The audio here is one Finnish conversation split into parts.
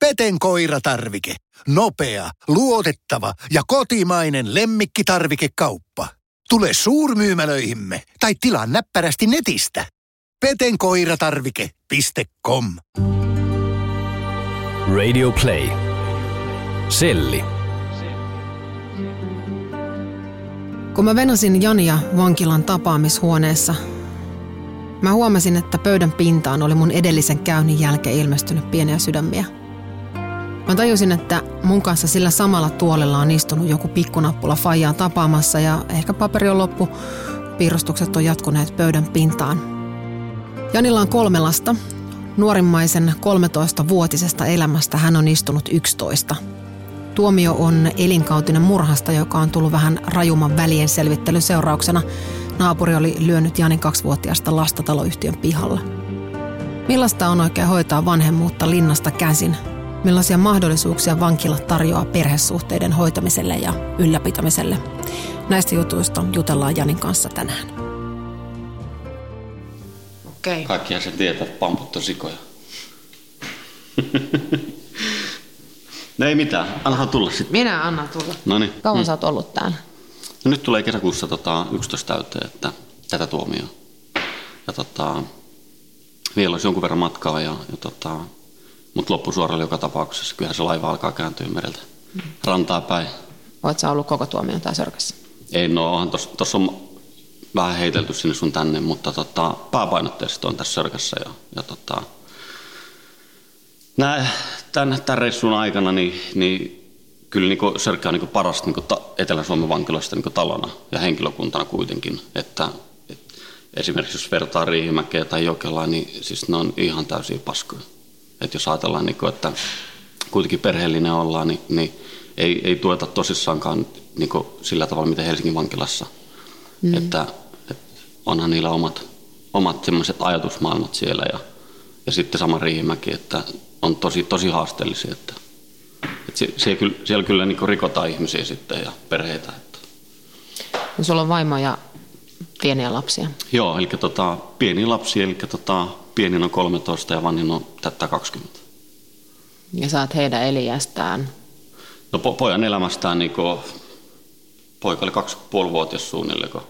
Peten koiratarvike. Nopea, luotettava ja kotimainen lemmikkitarvikekauppa. Tule suurmyymälöihimme tai tilaa näppärästi netistä. petenkoiratarvike.com Radio Play. Selli. Kun mä venasin Jania vankilan tapaamishuoneessa, mä huomasin, että pöydän pintaan oli mun edellisen käynnin jälkeen ilmestynyt pieniä sydämiä. Mä tajusin, että mun kanssa sillä samalla tuolella on istunut joku pikkunappula faijaa tapaamassa ja ehkä paperi on loppu, piirustukset on jatkuneet pöydän pintaan. Janilla on kolme lasta. Nuorimmaisen 13-vuotisesta elämästä hän on istunut 11. Tuomio on elinkautinen murhasta, joka on tullut vähän rajumman välien selvittelyn seurauksena. Naapuri oli lyönyt Janin kaksivuotiaasta lasta taloyhtiön pihalla. Millaista on oikein hoitaa vanhemmuutta linnasta käsin? Millaisia mahdollisuuksia vankila tarjoaa perhesuhteiden hoitamiselle ja ylläpitämiselle? Näistä jutuista jutellaan Janin kanssa tänään. Okei. Kaikkihan se tietää, että pamput on sikoja. no ei mitään, anna tulla sitten. Minä annan tulla. No niin. Kauan mm. sä oot ollut täällä? No nyt tulee kesäkuussa tota, 11 täyteen, että tätä tuomioa. Ja tota, vielä olisi jonkun verran matkaa, ja, ja tota, mutta loppusuoralla joka tapauksessa. Kyllähän se laiva alkaa kääntyä mereltä mm. rantaa päin. Sä ollut koko tuomion tai sörkässä? Ei, no onhan tuossa on vähän heitelty sinne sun tänne, mutta tota, pääpainotteisesti on tässä sörkässä. Ja, ja tota, nää, tämän, tämän reissun aikana niin, niin kyllä niin Sörkkä on niin parasta niin ta, Etelä-Suomen vankiloista niin talona ja henkilökuntana kuitenkin. Että, et, esimerkiksi jos vertaa Riihimäkeä tai Jokelaa, niin siis ne on ihan täysiä paskoja. Että jos ajatellaan, niin kuin, että kuitenkin perheellinen ollaan, niin, niin ei, ei tueta tosissaankaan niin kuin sillä tavalla, mitä Helsingin vankilassa. Mm. Että, että onhan niillä omat, omat semmoiset ajatusmaailmat siellä ja, ja sitten sama Riihimäki, että on tosi, tosi haasteellisia. Että, että se, siellä kyllä, siellä kyllä niin rikotaan ihmisiä sitten ja perheitä. Että. No, sulla on vaimo ja pieniä lapsia. Joo, eli tota, pieniä lapsia, eli tota, pienin on 13 ja vanhin on tätä 20. Ja saat heidän eliästään? No po- pojan elämästään, niin kun, poika oli 2,5-vuotias suunnilleen, kun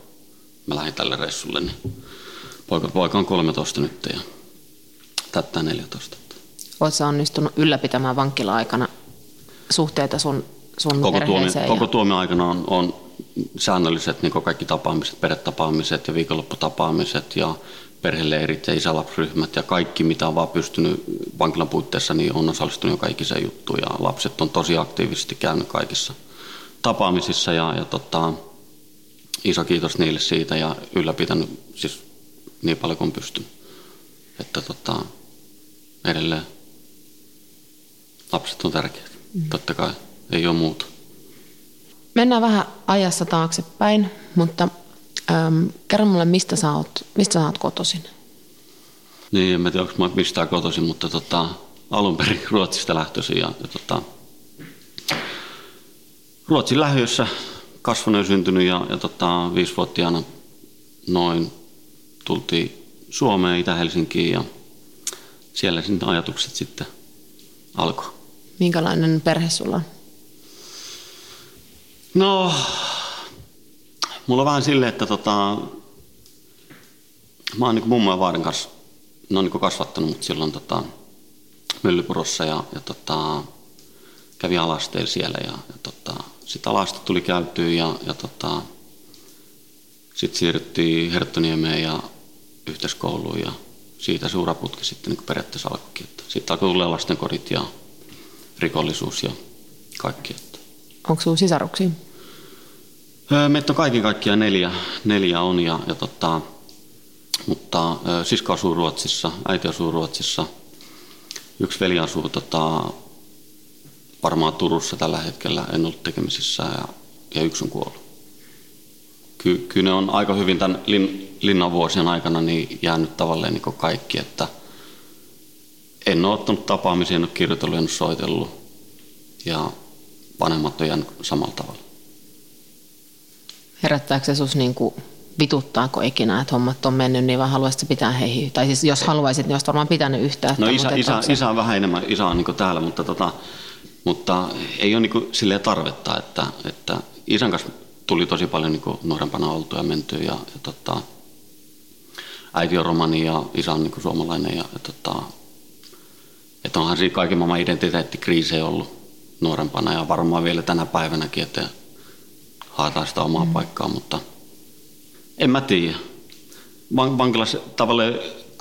mä lähdin tälle reissulle, niin poika, poika on 13 nyt ja tätä 14. Oletko onnistunut ylläpitämään vankila-aikana suhteita sun, sun koko tuomio, ja... koko tuomio aikana on, on säännölliset niin kaikki tapaamiset, perhetapaamiset ja viikonlopputapaamiset ja perheleirit ja isälapsryhmät ja kaikki, mitä on vaan pystynyt vankilan puitteissa, niin on osallistunut jo kaikiseen juttuun ja lapset on tosi aktiivisesti käynyt kaikissa tapaamisissa ja, ja tota, iso kiitos niille siitä ja ylläpitänyt siis niin paljon kuin pystyn. Että tota, edelleen lapset on tärkeät. Mm. Totta kai, ei ole muuta. Mennään vähän ajassa taaksepäin, mutta Ähm, kerro mulle, mistä sä oot, mistä sä oot kotoisin? Niin, en tiedä, onko mä mistään kotoisin, mutta tota, alun perin Ruotsista lähtöisin. Ja, ja tota, Ruotsin lähiössä kasvanut ja syntynyt ja, ja tota, viisivuotiaana noin tultiin Suomeen, Itä-Helsinkiin ja siellä sitten ajatukset sitten alkoi. Minkälainen perhe sulla on? No, Mulla on vähän silleen, että tota, mä oon niin mummo ja vaarin kanssa, ne on niin kasvattanut mut silloin tota, Myllypurossa ja, ja tota, kävi alasteella siellä ja, ja tota, sitten alasta tuli käytyä ja, ja tota, sitten siirryttiin Herttoniemeen ja yhteiskouluun ja siitä suuraputki sitten niin periaatteessa alkoikin. Sitten alkoi tulla lastenkodit ja rikollisuus ja kaikki. Onko sinulla sisaruksia? Meitä on kaiken kaikkiaan neljä, neljä on, ja, ja tota, mutta sisko asuu Ruotsissa, äiti asuu Ruotsissa, yksi veli asuu tota, varmaan Turussa tällä hetkellä, en ollut tekemisissä, ja, ja yksi on kuollut. Ky, kyllä ne on aika hyvin tämän lin, linnan vuosien aikana niin jäänyt tavallaan niin kaikki, että en ole ottanut tapaamisia, en ole kirjoitellut, en ole soitellut, ja vanhemmat on jäänyt samalla tavalla. Herättääkö se sus niin kuin vituttaako ikinä, että hommat on mennyt, niin vaan haluaisitko pitää heihin? Tai siis jos haluaisit, niin olisit varmaan pitänyt yhteyttä. No isä, isä, se... isä on vähän enemmän, isä on niin täällä, mutta, tota, mutta ei ole niin silleen tarvetta, että, että isän kanssa tuli tosi paljon niin nuorempana oltu ja menty ja, ja tota, äiti on romani ja isä on niin suomalainen ja, ja tota, että onhan siinä kaiken maailman identiteettikriisejä ollut nuorempana ja varmaan vielä tänä päivänäkin, että haetaan sitä omaa mm. paikkaa, mutta en mä tiedä. Vankilassa tavallaan,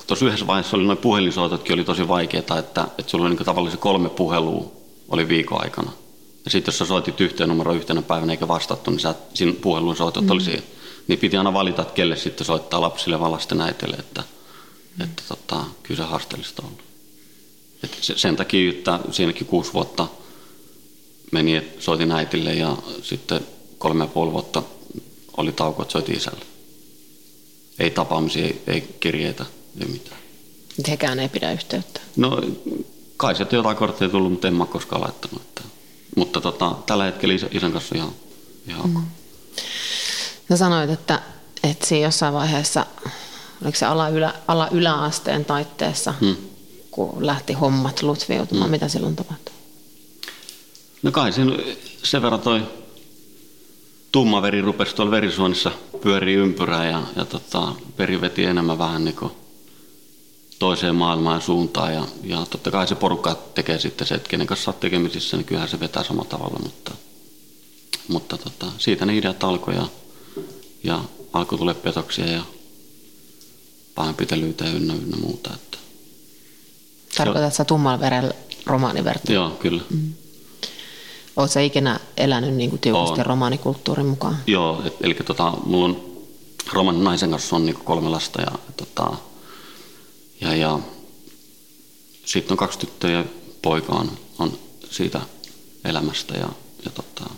tuossa yhdessä vaiheessa oli noin puhelinsoitotkin oli tosi vaikeita, että, että sulla oli niin tavallaan se kolme puhelua oli viikon aikana. Ja sitten jos sä soitit yhteen numero yhtenä päivänä eikä vastattu, niin sä, siinä puhelun soitot mm. oli siinä. Niin piti aina valita, että kelle sitten soittaa lapsille, valasten äitille, että, mm. että tota, kyllä se haasteellista on. Et sen takia, että siinäkin kuusi vuotta meni, että soitin äitille ja sitten kolme ja puoli vuotta oli tauko, että soitin isälle. Ei tapaamisia, ei, ei kirjeitä, ei mitään. Hekään ei pidä yhteyttä? No kai sieltä jotain kortteja tullut, mutta en mä koskaan laittanut. Että, mutta tota, tällä hetkellä isän, isän kanssa ihan, ihan mm. Sä sanoit, että, että siinä jossain vaiheessa, oliko se ala, ylä, ala yläasteen taitteessa, hmm. kun lähti hommat lutviutumaan, hmm. mitä silloin tapahtui? No kai siinä sen verran toi tumma veri rupesi tuolla verisuonissa pyörii ympyrää ja, ja tota, veri veti enemmän vähän niin kuin toiseen maailmaan suuntaan ja, ja totta kai se porukka tekee sitten se, että kenen kanssa olet tekemisissä, niin kyllähän se vetää samalla tavalla, mutta, mutta tota, siitä ne ideat alkoi ja, ja alkoi tulla petoksia ja pahoinpitelyitä ynnä ynnä muuta. Että. Tarkoitatko sä tummalla verellä romaaniverta? Joo, kyllä. Mm. Oletko ikinä elänyt niin kuin tiukasti romaanikulttuurin mukaan? Joo, et, eli tota, mulla on romanin naisen kanssa on niin kolme lasta ja, tota, ja, ja sitten on kaksi tyttöä ja poika on, on siitä elämästä ja, ja tota,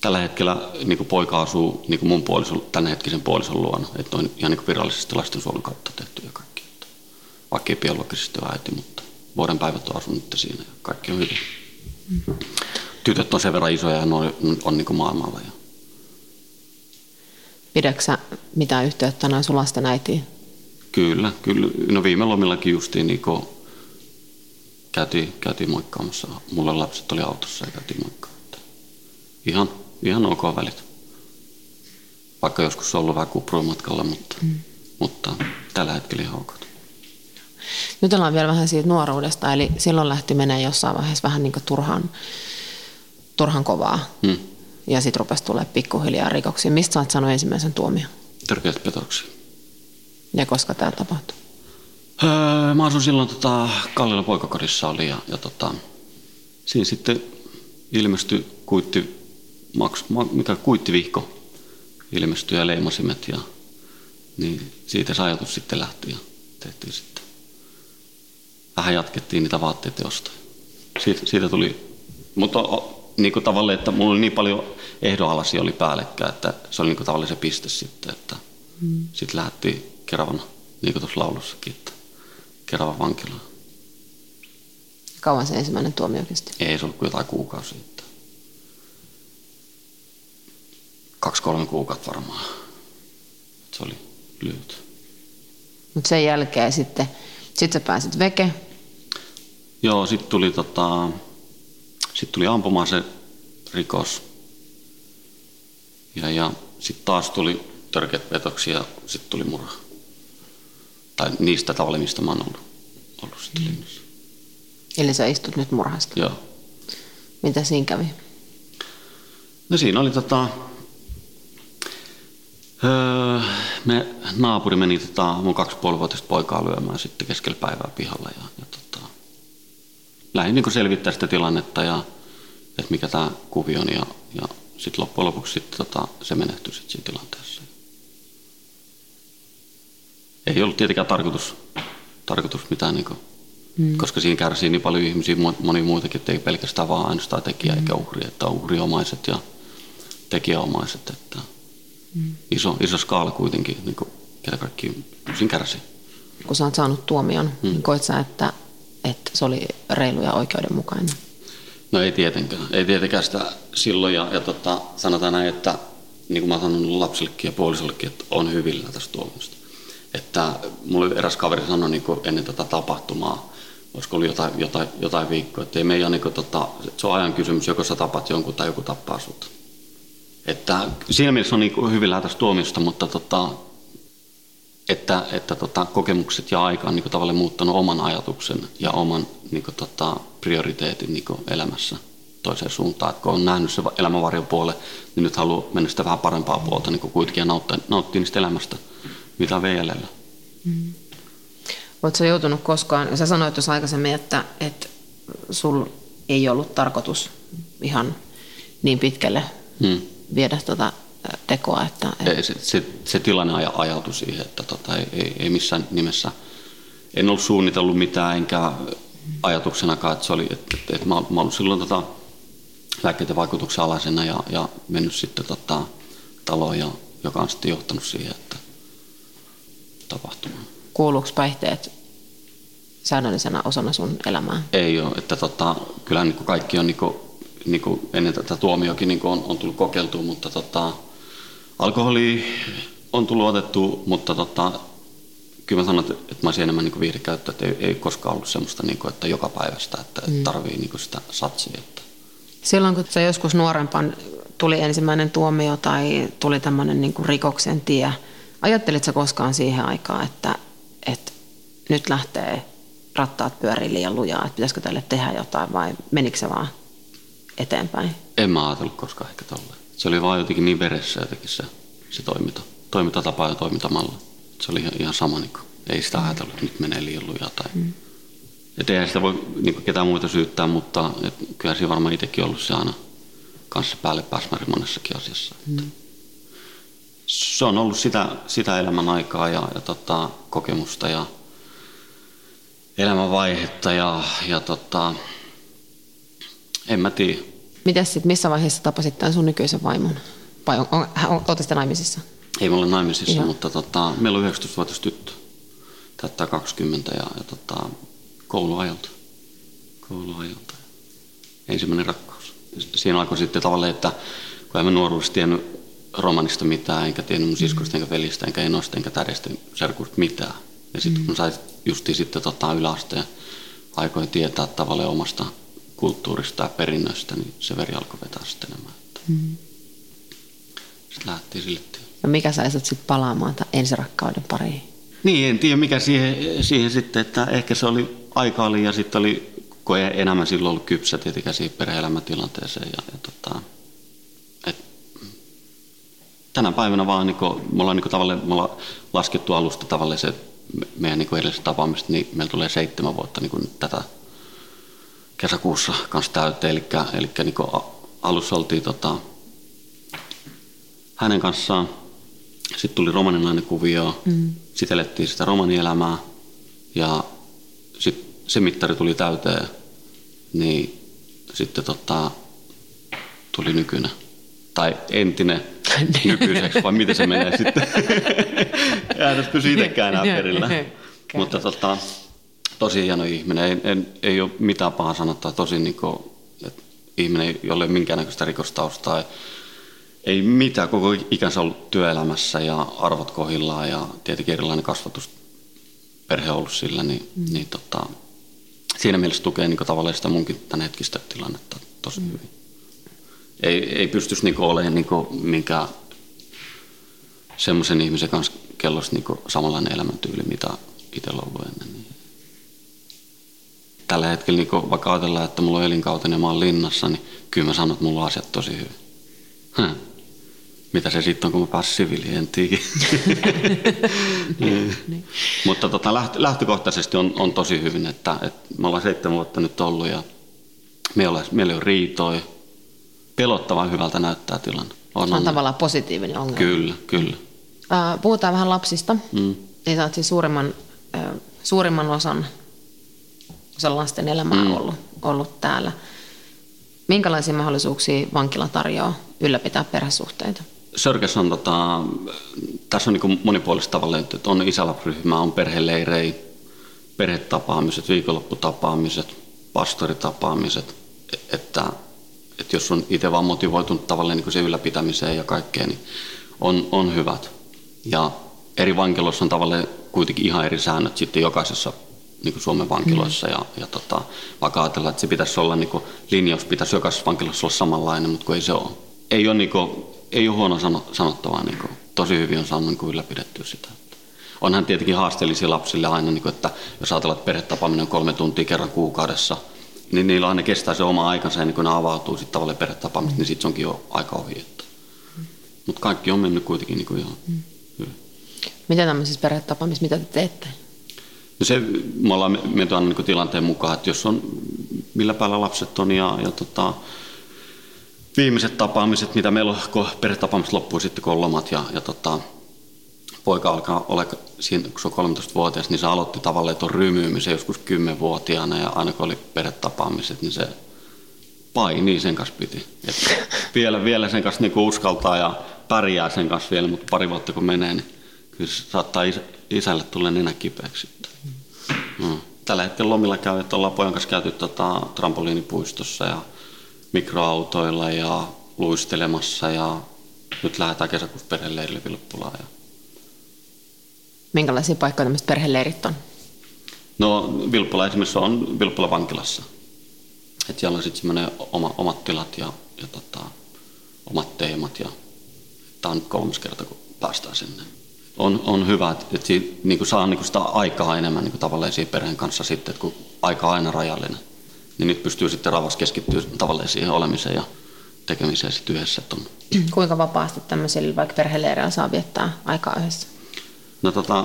tällä hetkellä niin kuin poika asuu niin kuin mun puolison, tämän hetkisen puolison luona, että on ihan niin virallisesti lastensuojelun kautta tehty ja kaikki. Että, vaikka ei biologisesti ole äiti, mutta vuoden päivät on asunut siinä ja kaikki on hyvin. Mm-hmm tytöt on sen verran isoja ja ne on, on niin kuin maailmalla. Ja. Pidätkö mitään yhteyttä näin sun lasten äitiin? Kyllä, kyllä. No viime lomillakin justiin niin käytiin, käytiin moikkaamassa. Mulla lapset oli autossa ja käytiin moikkaamassa. Ihan, ihan ok välit. Vaikka joskus on ollut vähän kupruimatkalla, mutta, mm. mutta tällä hetkellä ihan ok. Jutellaan vielä vähän siitä nuoruudesta, eli silloin lähti menee jossain vaiheessa vähän niin turhaan turhan kovaa. Hmm. Ja sitten rupesi tulemaan pikkuhiljaa rikoksia. Mistä sä oot saanut ensimmäisen tuomion? Törkeät petoksia. Ja koska tämä tapahtui? Öö, mä asun silloin tota, Kallilla poikakodissa oli ja, ja tota, siinä sitten ilmestyi kuitti, maks, mikä kuittivihko ilmestyi ja leimasimet ja niin siitä se ajatus sitten lähti ja tehtiin sitten. Vähän jatkettiin niitä vaatteita jostain. Siitä, siitä tuli, mutta niin kuin tavallaan, että mulla oli niin paljon ehdonalaisia oli päällekkäin, että se oli niin kuin tavallaan se piste sitten, että mm. sitten lähti Keravana, niin kuin tuossa laulussakin, että Keravan vankilaan. Kauan se ensimmäinen tuomio kesti? Ei, se ollut kuin jotain kuukausia. Että kaksi-kolme kuukautta varmaan. Se oli lyhyt. Mutta sen jälkeen sitten, sit sä pääsit veke. Joo, sitten tuli tota, sitten tuli ampumaan se rikos. Ja, ja sitten taas tuli törkeät petoksia ja sitten tuli murha. Tai niistä tavalla, mistä mä oon ollut, ollut sitten mm. linjassa. Eli sä istut nyt murhasta? Joo. Mitä siinä kävi? No siinä oli tota, öö, me naapuri meni tota, mun kaksipuolivuotista poikaa lyömään sitten keskellä päivää pihalla ja, ja tota, lähdin niin selvittää sitä tilannetta ja että mikä tämä kuvio on ja, ja sitten loppujen lopuksi sit, tota, se menehtyi sit siinä tilanteessa. Ei ollut tietenkään tarkoitus, tarkoitus mitään, niin kuin, mm. koska siinä kärsii niin paljon ihmisiä, moni muitakin, että ei pelkästään vaan ainoastaan tekijä mm. eikä uhri, että uhriomaiset ja tekijäomaiset. Että mm. iso, iso skaala kuitenkin, niin kuin, ketä kaikki siinä kärsii. Kun sä oot saanut tuomion, mm. niin koet sä, että se oli reilu ja oikeudenmukainen? No ei tietenkään. Ei tietenkään sitä silloin. Ja, ja tota, sanotaan näin, että niin kuin mä sanonut lapsellekin ja puolisollekin, että on hyvillä tästä tuomiosta. Että mulle eräs kaveri sanoi niin ennen tätä tapahtumaa, olisiko ollut jotain, jotain, jotain viikkoa, että ei meidän, niin kuin, tota, se on ajan kysymys, joko sä tapat jonkun tai joku tappaa sut. Että siinä mielessä on niin hyvillä tästä tuomiosta, mutta tota, että, että tota, kokemukset ja aika on niin tavallaan muuttanut oman ajatuksen ja oman niin kuin, tota, prioriteetin niin elämässä toiseen suuntaan. Että kun on nähnyt se elämän puole, niin nyt haluaa mennä sitä vähän parempaa puolta niin kuitenkin ja nauttia, nauttia niistä elämästä, mitä on vielä mm. Oletko joutunut koskaan, sä sanoit tuossa aikaisemmin, että, että sul ei ollut tarkoitus ihan niin pitkälle hmm. viedä tuota tekoa. Että, ei, se, se, se tilanne ajautui siihen, että tota, ei, ei, ei missään nimessä, en ollut suunnitellut mitään, enkä ajatuksenakaan, että se oli, että, että, että mä, mä ollut silloin tota, lääkkeiden vaikutuksen alaisena ja, ja mennyt sitten tota, taloon, ja, joka on sitten johtanut siihen, että tapahtumaan. Kuuluuko päihteet säännöllisenä osana sun elämää? Ei ole, että tota, kyllähän niin kaikki on niin kuin, niin kuin ennen tätä tuomiokin niin on, on tullut kokeiltua, mutta tota, alkoholi on tullut otettu, mutta tota, kyllä mä sanon, että, että mä olisin enemmän niin viihdekäyttö, että ei, ei koskaan ollut semmoista, niin kuin, että joka päivästä, että mm. tarvii niin sitä satsia. Että. Silloin kun se joskus nuorempan tuli ensimmäinen tuomio tai tuli tämmöinen niin rikoksen tie, ajattelitko koskaan siihen aikaan, että, että nyt lähtee rattaat pyörii liian lujaa, että pitäisikö tälle tehdä jotain vai menikö se vaan eteenpäin? En mä ajatellut koskaan ehkä tolleen. Se oli vaan jotenkin niin veressä jotenkin se, se toiminta, toimintatapa ja toimintamalli. Se oli ihan, ihan sama, niin kuin, ei sitä ajatellut, että nyt menee liian lujaa. Tai... Mm. Et eihän sitä voi niin kuin, ketään muita syyttää, mutta et, kyllä siinä varmaan itsekin ollut se aina kanssa päälle pääsmäri monessakin asiassa. Mm. Se on ollut sitä, sitä elämän aikaa ja, ja tota, kokemusta ja elämänvaihetta ja, ja tota, en mä tiedä. Mites sitten, missä vaiheessa tapasit tämän sun nykyisen vaimon? Vai on, on, on, olette naimisissa? Ei me ole naimisissa, Ihan. mutta tota, meillä on 19-vuotias tyttö. Täyttää 20 ja, ja tota, kouluajalta. kouluajalta. Ensimmäinen rakkaus. Siinä alkoi sitten tavallaan, että kun en mä nuoruudessa tiennyt romanista mitään, enkä tiennyt mun siskosta, enkä velistä, enkä enosta, enkä tädestä, serkusta mitään. Ja sitten mm. kun sai justiin sitten tota yläasteen aikoin tietää tavallaan omasta kulttuurista ja perinnöstä, niin se veri alkoi vetää sitten enemmän. Mm. Sitten lähti sille. No mikä sai sut sitten palaamaan tämän ensirakkauden pariin? Niin, en tiedä mikä siihen, siihen sitten, että ehkä se oli aika oli ja sitten oli, kun ei enemmän silloin ollut kypsä tietenkään siihen perhe-elämätilanteeseen. Ja, ja tota, et, tänä päivänä vaan niin kun, me ollaan niin tavallaan, me ollaan laskettu alusta tavallaan se meidän niin edellisestä tapaamista, niin meillä tulee seitsemän vuotta niin tätä kesäkuussa kanssa täyteen. Eli, eli niin alussa oltiin tota, hänen kanssaan, sitten tuli romanilainen kuvio, mm. sitten elettiin sitä romanielämää ja sitten se mittari tuli täyteen, niin sitten tota, tuli nykyinen tai entinen nykyiseksi, vai miten se menee sitten. Pysy itsekään enää perillä. Mutta tota, tosi hieno ihminen, ei, ei, ei ole mitään pahaa sanottaa, tosi niin kuin, että ihminen, jolle ei minkäännäköistä rikostaustaa, ei, ei mitään koko ikänsä ollut työelämässä ja arvot kohillaan ja tietenkin erilainen kasvatus perhe ollut sillä, niin, mm. niin tota, siinä mielessä tukee niin tavallaan sitä munkin tämän hetkistä tilannetta tosi mm. hyvin. Ei, ei pystyisi niin olemaan niin minkään semmoisen ihmisen kanssa kellossa niin samanlainen elämäntyyli, mitä itsellä on ollut ennen. Niin. Tällä hetkellä, niin vaikka ajatellaan, että mulla on elinkautinen ja mä oon linnassa, niin kyllä mä sanon, että mulla on asiat tosi hyvin. Hm. Mitä se sitten on, kun mä pääsin siviiliin, en tiedä. niin. niin. Mutta tota, lähtökohtaisesti on, on tosi hyvin, että, että me ollaan seitsemän vuotta nyt ollut ja meillä, meillä on riitoja. Pelottavan hyvältä näyttää tilanne. On, on, on tavallaan positiivinen ongelma. Kyllä, kyllä. puhutaan vähän lapsista. Mm. Niin sä siis suurimman, suurimman osan, osan lasten elämää mm. ollut, ollut täällä. Minkälaisia mahdollisuuksia vankila tarjoaa ylläpitää perhesuhteita? Sörkäs on, tota, tässä on niin monipuolista tavalla, että on isälapryhmä, on perheleirejä, perhetapaamiset, viikonlopputapaamiset, pastoritapaamiset, että, että että jos on itse vaan motivoitunut tavallaan niin se ylläpitämiseen ja kaikkeen, niin on, on hyvät. Ja eri vankiloissa on tavallaan kuitenkin ihan eri säännöt sitten jokaisessa niin kuin Suomen vankiloissa. Mm. Ja, ja tota, vaikka ajatellaan, että se pitäisi olla, niin kuin, linjaus pitäisi jokaisessa vankilassa olla samanlainen, mutta kun ei se ole. Ei ole, niin kuin, ei ole huono sanottavaa, niin kuin, tosi hyvin on saanut niin kuin ylläpidettyä sitä. Onhan tietenkin haasteellisia lapsille aina, niin kuin, että jos ajatellaan, että perhetapaaminen on kolme tuntia kerran kuukaudessa, niin niillä aina kestää se oma aikansa ja niin kun ne avautuu sitten tavallaan perhetapaamista, mm. niin sitten se onkin jo aika ohi. Että. Mutta kaikki on mennyt kuitenkin niin kuin ihan mm. hyvin. Mitä tämmöisissä perhetapaamissa, mitä te teette? No se, me ollaan menty aina niin tilanteen mukaan, että jos on, millä päällä lapset on ja, ja tota, viimeiset tapaamiset, mitä meillä on, kun perhetapaamiset loppuu sitten, kun on lomat ja, ja tota, poika alkaa olla, siinä, kun se on 13-vuotias, niin se aloitti tavallaan tuon rymyymisen joskus 10-vuotiaana ja aina kun oli perhetapaamiset, niin se paini sen kanssa piti. Et vielä, vielä sen kanssa niin uskaltaa ja pärjää sen kanssa vielä, mutta pari vuotta kun menee, niin kyllä se saattaa isälle tulla nenä kipeäksi. Mm. Tällä hetkellä lomilla käy, että ollaan pojan kanssa käyty tota, trampoliinipuistossa ja mikroautoilla ja luistelemassa ja nyt lähdetään kesäkuussa perheleirille Vilppulaan. Ja... Minkälaisia paikkoja tämmöiset perheleirit on? No Vilppula esimerkiksi on Vilppula vankilassa. Et siellä on sitten semmoinen oma, omat tilat ja, ja tota, omat teemat ja tämä on kolmas kerta, kun päästään sinne on, on hyvä, että, että siitä, niin kuin saa niin kuin sitä aikaa enemmän niin kuin tavallaan perheen kanssa sitten, että kun aika on aina rajallinen, niin nyt pystyy sitten ravas keskittyä tavallaan siihen olemiseen ja tekemiseen sitten yhdessä. Että on. Kuinka vapaasti tämmöisillä vaikka perheleireillä saa viettää aikaa yhdessä? No tota,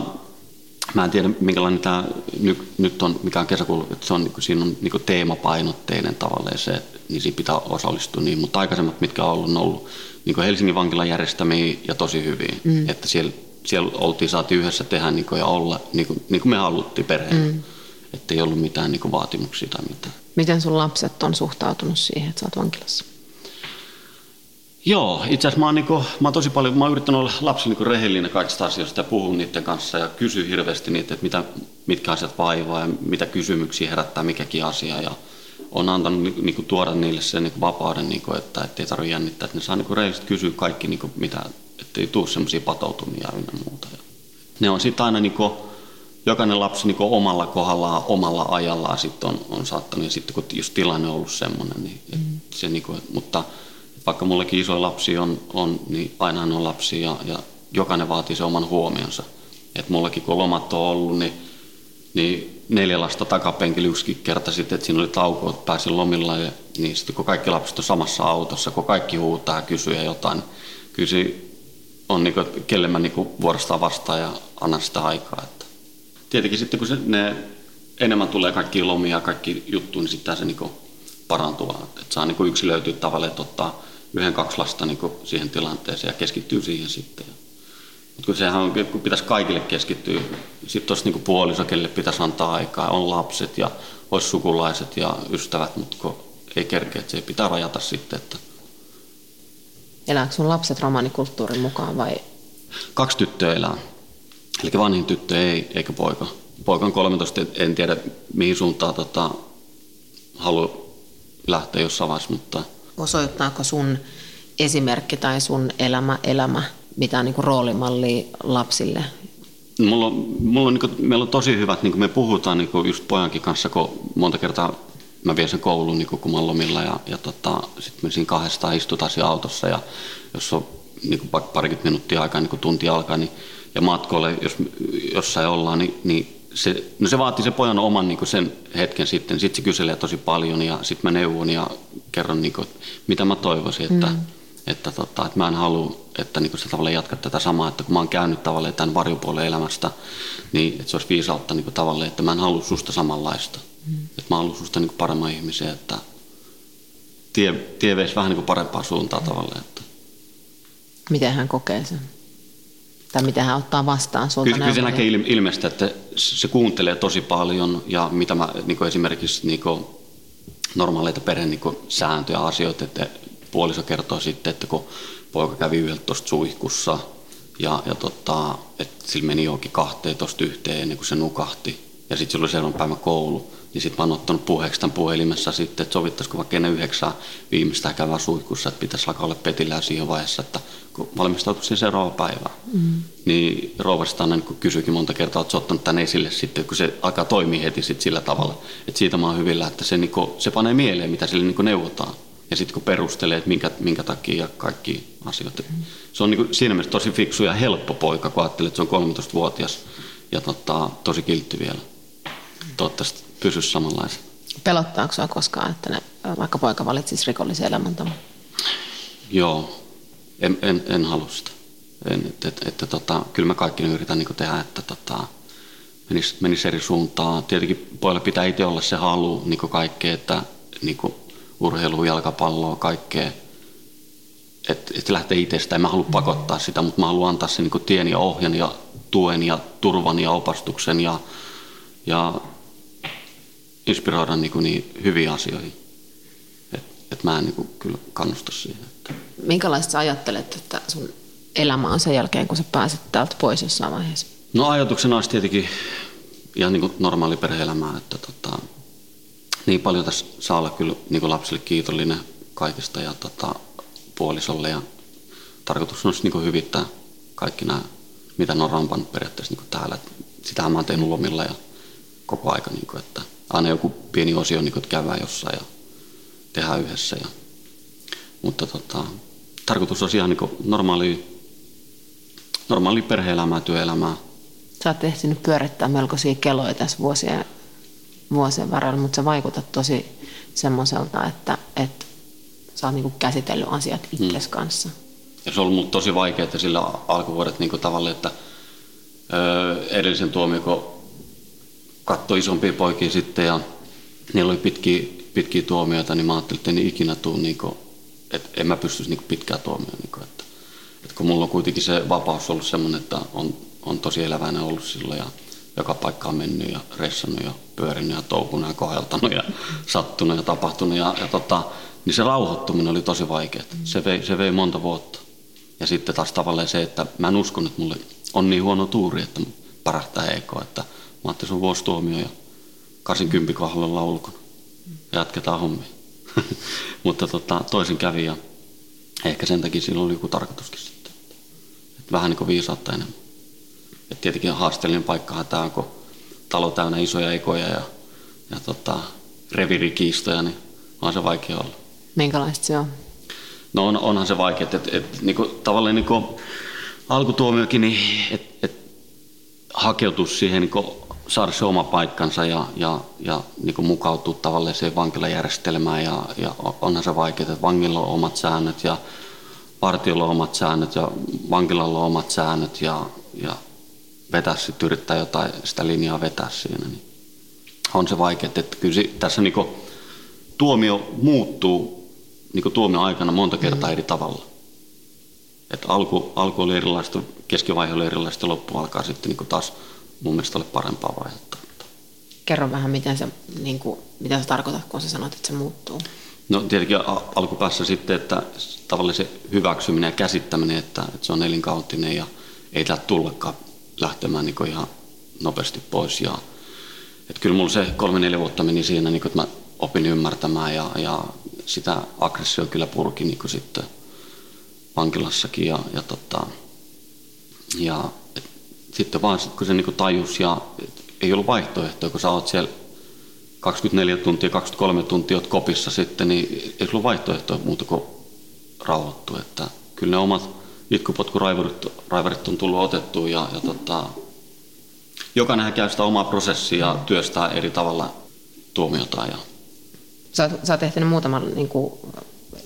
mä en tiedä minkälainen tämä nyt, nyt on, mikä on kesäkuulu, että se on, niin kuin, siinä on niin kuin teemapainotteinen tavallaan se, niin siinä pitää osallistua niin, mutta aikaisemmat, mitkä on ollut, on ollut niin kuin Helsingin vankilan järjestämiä ja tosi hyviä, mm. että siellä siellä oltiin, saatiin yhdessä tehdä niin kuin, ja olla niin kuin, niin kuin me haluttiin perheen. Mm. Että ei ollut mitään niin kuin, vaatimuksia tai mitään. Miten sun lapset on suhtautunut siihen, että sä oot vankilassa? Joo, itse asiassa mä oon, niin kuin, mä oon tosi paljon, mä oon yrittänyt olla lapsille niin rehellinen kaikista asioista ja puhua niiden kanssa ja kysyä hirveästi niitä, että mitä, mitkä asiat vaivaa ja mitä kysymyksiä herättää mikäkin asia. Ja on antanut niin, niin kuin, tuoda niille sen niin kuin, vapauden, niin kuin, että ei tarvitse jännittää, että ne saa niin kuin, rehellisesti kysyä kaikki, niin kuin, mitä ettei tule semmoisia patoutumia ja muuta. Ne on sitten aina niin kuin, jokainen lapsi niin omalla kohdallaan, omalla ajallaan sit on, on saattanut, ja sitten kun jos tilanne on ollut semmoinen, niin mm. se niin kuin, mutta vaikka mullekin iso lapsi on, on niin aina on lapsi ja, ja jokainen vaatii sen oman huomionsa. Et mullekin kun lomat on ollut, niin, niin neljä lasta takapenkillä yksikin kerta sitten, että siinä oli tauko, että pääsin lomilla, ja, niin sitten kun kaikki lapset on samassa autossa, kun kaikki huutaa ja kysyy jotain, niin kyllä on niin kuin, kelle mä niin vuorostaan vastaan ja annan sitä aikaa. Että. Tietenkin sitten kun se, ne enemmän tulee kaikki lomia ja kaikki juttuja, niin sitten se niin parantuu. Että saa niin yksilöityä tavalla, että ottaa yhden, kaksi lasta niin siihen tilanteeseen ja keskittyy siihen sitten. Mutta kun sehän on, kun pitäisi kaikille keskittyä, sitten olisi niin puoliso, kelle pitäisi antaa aikaa, on lapset ja olisi sukulaiset ja ystävät, mutta kun ei kerkeä, että se pitää rajata sitten, että Elääkö sun lapset romanikulttuurin mukaan vai? Kaksi tyttöä elää. Eli vanhin tyttö ei, eikä poika. Poika on 13, en tiedä mihin suuntaan tota, haluaa lähteä jossain vaiheessa, mutta... Osoittaako sun esimerkki tai sun elämä, elämä mitään niin roolimallia lapsille? Mulla on, mulla on, niin kuin, meillä on tosi hyvät, niin kuin me puhutaan niin kuin just pojankin kanssa, kun monta kertaa mä vien sen kouluun niin kun mä oon lomilla ja, ja tota, sitten me siinä kahdestaan istutaan siinä autossa ja jos on niin kuin parikymmentä minuuttia aikaa, niin kuin tunti alkaa, niin, ja matkoille, jos jossain ollaan, niin, niin se, no se vaatii se pojan oman niin sen hetken sitten. Sitten se kyselee tosi paljon ja sitten mä neuvon ja kerron, niin kuin, mitä mä toivoisin, että, mm. että, tota, että mä en halua, että niin se tavallaan jatkaa tätä samaa, että kun mä oon käynyt tavallaan tämän varjopuolen elämästä, niin että se olisi viisautta niin tavallaan, että mä en halua susta samanlaista. Että mä haluan susta niin paremman ihmisen, että tie, tie veisi vähän niin parempaan suuntaan tavallaan. Että. Miten hän kokee sen? Tai miten hän ottaa vastaan sulta Kyllä, kyllä se näkee ilmeistä, että se kuuntelee tosi paljon ja mitä mä niin esimerkiksi niin normaaleita perheen niin sääntöjä asioita, että puoliso kertoo sitten, että kun poika kävi yhdeltä tuosta suihkussa ja, ja tota, että sillä meni johonkin 12 yhteen ennen kuin se nukahti ja sitten sillä oli seuraavan päivän koulu, niin sitten mä oon ottanut puheeksi tämän puhelimessa sitten, että sovittaisiko vaikka ennen yhdeksää viimeistään käydä suihkussa, että pitäisi alkaa olla petillä siinä vaiheessa, että kun valmistautuisin seuraava päivä. Mm. Niin rouvasta niin kysyikin monta kertaa, että se ottanut tämän esille sitten, kun se alkaa toimia heti sit sillä tavalla. Että siitä mä oon hyvillä, että se, niin kuin, se panee mieleen, mitä sille niin neuvotaan. Ja sitten kun perustelee, että minkä, minkä takia ja kaikki asiat. Mm. Se on niin kuin, siinä mielessä tosi fiksu ja helppo poika, kun ajattelee, että se on 13-vuotias ja tota, tosi kiltti vielä. Toivottavasti pysyisi samanlaisena. Pelottaako sinua koskaan, että ne, vaikka poika valitsisi rikollisen elämäntavan? Joo, en, en, en halua sitä. En, että, että, että, tota, kyllä mä kaikki yritän niin tehdä, että tota, menisi, menisi eri suuntaan. Tietenkin pojalla pitää itse olla se halu niin kaikkea, että niin urheilu, jalkapalloa, kaikkea. Että et lähtee itsestä. En mä halua pakottaa sitä, mutta mä haluan antaa sen niin tien ja ohjan ja tuen ja turvan ja opastuksen ja, ja inspiroida niin, kuin niin hyviä asioihin. Että et mä en niin kuin kyllä kannusta siihen. Että. Minkälaista sä ajattelet, että sun elämä on sen jälkeen, kun sä pääset täältä pois jossain vaiheessa? No ajatuksena olisi tietenkin ihan niin kuin normaali perhe-elämää, että tota, niin paljon tässä saa olla kyllä niin kuin lapsille kiitollinen kaikista ja tota, puolisolle ja tarkoitus olisi niin kuin hyvittää kaikki nämä, mitä ne on rampannut periaatteessa niin kuin täällä. Sitähän mä oon tehnyt lomilla ja koko aika, niin kuin, että aina joku pieni osio, niin kuin, että käydään jossain ja tehdään yhdessä. Ja, mutta tota, tarkoitus on ihan niin normaali, normaali perhe-elämää, työelämää. Sä oot ehtinyt pyörittää melkoisia keloja tässä vuosien, vuosien varrella, mutta sä vaikutat tosi semmoiselta, että, että sä oot niin käsitellyt asiat itses hmm. kanssa. Ja se on ollut tosi vaikeaa sillä alkuvuodet niin tavalle, että öö, edellisen tuomio, kun katsoi isompia poikia sitten ja niillä oli pitkiä, pitkiä tuomioita, niin mä ajattelin, että en ikinä tuu, niin kuin, että en mä pystyisi niin pitkää tuomioon. Niin kuin, että, että kun mulla on kuitenkin se vapaus ollut semmoinen, että on, on tosi eläväinen ollut silloin ja joka paikka on mennyt ja ressannut ja pyörinyt ja toukunut ja koheltanut ja sattunut ja tapahtunut. Ja, ja tota, niin se rauhoittuminen oli tosi vaikeaa. Se vei, se vei monta vuotta. Ja sitten taas tavallaan se, että mä en uskon, että mulle on niin huono tuuri, että parahtaa EK, että Mä ajattelin, se on vuosituomio ja 80 kohdalla ulkona. Jatketaan hommia. Mutta tota, toisin kävi ja ehkä sen takia sillä oli joku tarkoituskin sitten. Et vähän niin kuin viisautta enemmän. Et tietenkin haasteellinen paikkahan tämä on, kun talo täynnä isoja ekoja ja, ja tota, revirikiistoja, niin on se vaikea olla. Minkälaista se on? No on, onhan se vaikea, että et, et, niinku, tavallaan niinku, alkutuomiokin, niin et, et, hakeutus siihen niinku, saada se oma paikkansa ja, ja, ja niin kuin mukautua tavallaan siihen vankilajärjestelmään. Ja, ja onhan se vaikeaa, että vangilla on omat säännöt ja partiolla on omat säännöt ja vankilalla on omat säännöt ja, ja vetää sitten yrittää jotain sitä linjaa vetää siinä. Niin on se vaikeaa, että kyllä tässä niin tuomio muuttuu niin tuomio aikana monta kertaa mm. eri tavalla. Et alku, alku oli erilaista, keskivaihe oli erilaista, loppu alkaa sitten niin taas mun mielestä ole parempaa vaihetta. Kerro vähän, miten se, niin kuin, mitä sä tarkoitat, kun sä sanot, että se muuttuu? No tietenkin alkupäässä sitten, että tavallaan se hyväksyminen ja käsittäminen, että, että se on elinkautinen ja ei täältä tullakaan lähtemään niin ihan nopeasti pois. Ja, että kyllä mulla se kolme-neljä vuotta meni siinä, niin kuin, että mä opin ymmärtämään ja, ja sitä aggressio kyllä purki niin sitten vankilassakin. Ja, ja, tota, ja sitten vaan sit, kun se niin tajus ja ei ollut vaihtoehtoa, kun sä oot siellä 24 tuntia, 23 tuntia oot kopissa sitten, niin ei sulla vaihtoehtoa muuta kuin rauhoittua. Että kyllä ne omat itkupotkuraivarit on tullut otettua ja, ja tota, jokainen käy sitä omaa prosessia ja työstää eri tavalla tuomiota. Ja... Sä, oot, sä oot tehnyt muutaman niin kuin,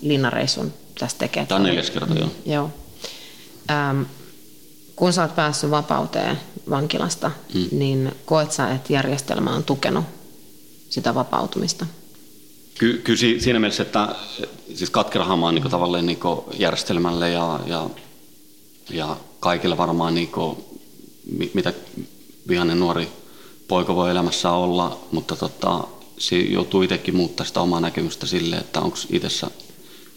linnareissun tästä tekemään. Tämä on neljäs kerta, joo. joo. Ähm, kun sä oot päässyt vapauteen vankilasta, mm. niin koet sä, että järjestelmä on tukenut sitä vapautumista? Ky- kyllä siinä mielessä, että siis katkerahan on niin tavallaan niin järjestelmälle ja, ja, ja kaikille varmaan, niin kuin, mitä vihainen nuori poika voi elämässä olla, mutta tota, se joutuu itsekin muuttaa sitä omaa näkemystä sille, että onko itsessä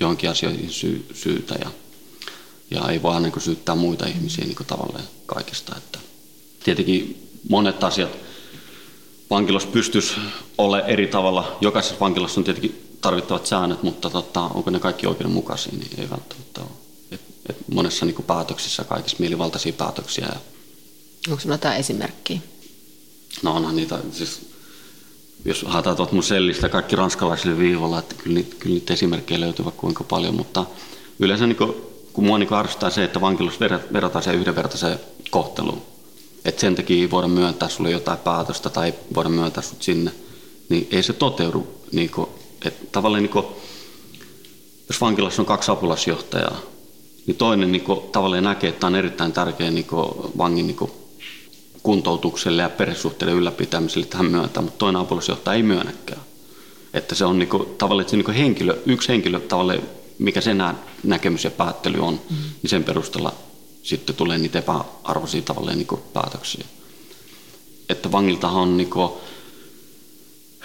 johonkin asioihin sy- syytä. Ja, ja ei voi niin syyttää muita ihmisiä niin tavallaan kaikista. Että tietenkin monet asiat vankilossa pystyisi olla eri tavalla. Jokaisessa vankilassa on tietenkin tarvittavat säännöt, mutta tota, onko ne kaikki oikeudenmukaisia, niin ei välttämättä ole. Et, et monessa niin päätöksissä kaikissa mielivaltaisia päätöksiä. Ja... Onko sinulla jotain esimerkkiä? No onhan niitä, siis jos haetaan tuolta mun sellistä kaikki ranskalaisille viivalla, että kyllä niitä, kyllä niitä esimerkkejä löytyy kuinka paljon, mutta yleensä niin kuin, kun mua niin arvostaa se, että vankilossa verrataan se yhdenvertaiseen kohteluun. Että sen takia voida myöntää sulle jotain päätöstä tai voida myöntää sut sinne, niin ei se toteudu. Niin kuin, että tavallaan niin kuin, jos vankilassa on kaksi apulaisjohtajaa, niin toinen niin kuin, tavallaan näkee, että tämä on erittäin tärkeä niin kuin, vangin niin kuin, kuntoutukselle ja perhesuhteiden ylläpitämiselle tähän myöntää, mutta toinen apulaisjohtaja ei myönnäkään. Että se on niin kuin, tavallaan että se niin henkilö, yksi henkilö, tavallaan, mikä sen näkemys ja päättely on, mm. niin sen perusteella sitten tulee niitä epäarvoisia tavallaan niin kuin päätöksiä. Että vangiltahan on niin kuin,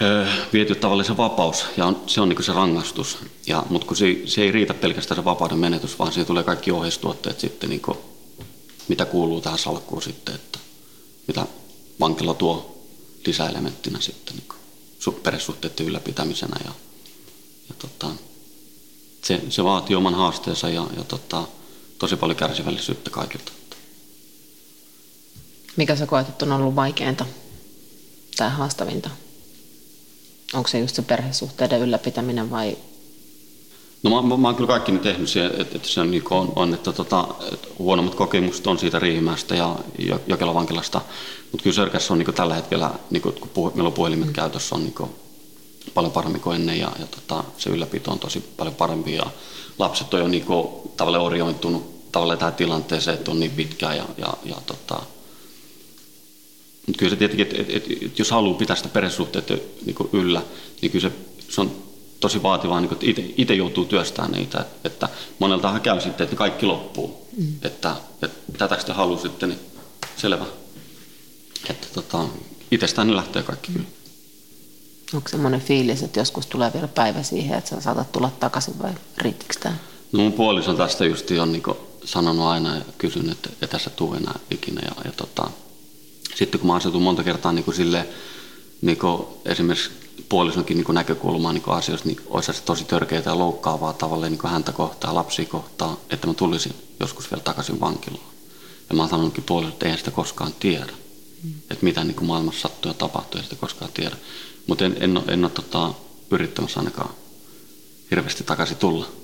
öö, viety tavallaan se vapaus ja on, se on niin kuin se rangaistus. Ja, mutta kun se, se ei riitä pelkästään se vapauden menetys, vaan siihen tulee kaikki ohjeistuotteet sitten, niin kuin, mitä kuuluu tähän salkkuun sitten, että mitä vankila tuo lisäelementtinä sitten niin perhesuhteiden ylläpitämisenä. Ja, ja tota, se, se vaatii oman haasteensa ja, ja tota, tosi paljon kärsivällisyyttä kaikilta. Mikä sä koet, että on ollut vaikeinta tai haastavinta? Onko se just se perhesuhteiden ylläpitäminen vai? No mä, mä, mä oon kyllä kaikki ne tehnyt siihen, että, että se on, niin on, on että, tota, että huonommat kokemukset on siitä Riihimäestä ja Jokelan vankilasta, mutta kyllä Sörkässä on niin tällä hetkellä, niin kuin, kun puh, meillä on puhelimet mm. käytössä, on niin paljon paremmin kuin ennen ja, ja tota, se ylläpito on tosi paljon parempi ja lapset on jo niin kuin, tavallaan oriointunut tavallaan tähän tilanteeseen, että on niin pitkään ja, ja, ja tota, mutta kyllä se tietenkin, että et, et, et, jos haluaa pitää sitä perhesuhteita niin yllä, niin kyllä se, se on tosi vaativaa, niin että itse joutuu työstämään niitä. Että moneltahan käy sitten, että kaikki loppuu. Mm. Että, että tätä sitten haluaa sitten, niin selvä. Että tota, itsestään ne lähtee kaikki kyllä. Onko semmoinen fiilis, että joskus tulee vielä päivä siihen, että sä saatat tulla takaisin vai riittikö tämä? No mun puoliso tästä just on niin sanonut aina ja kysynyt, että ei tässä tule enää ikinä. Ja, ja tota, sitten kun mä asetun monta kertaa niin kuin sille, niin kuin esimerkiksi puolisonkin niin näkökulmaa niin asioista, niin olisi se tosi törkeää ja loukkaavaa tavalla niin häntä kohtaa, lapsia kohtaa, että mä tulisin joskus vielä takaisin vankilaan. Ja mä oon sanonutkin puolisolle, että eihän sitä koskaan tiedä. Mm. Että mitä niin kuin maailmassa sattuu ja tapahtuu, ei sitä koskaan tiedä. Mutta en, en, en ole tota, yrittämässä ainakaan hirveästi takaisin tulla.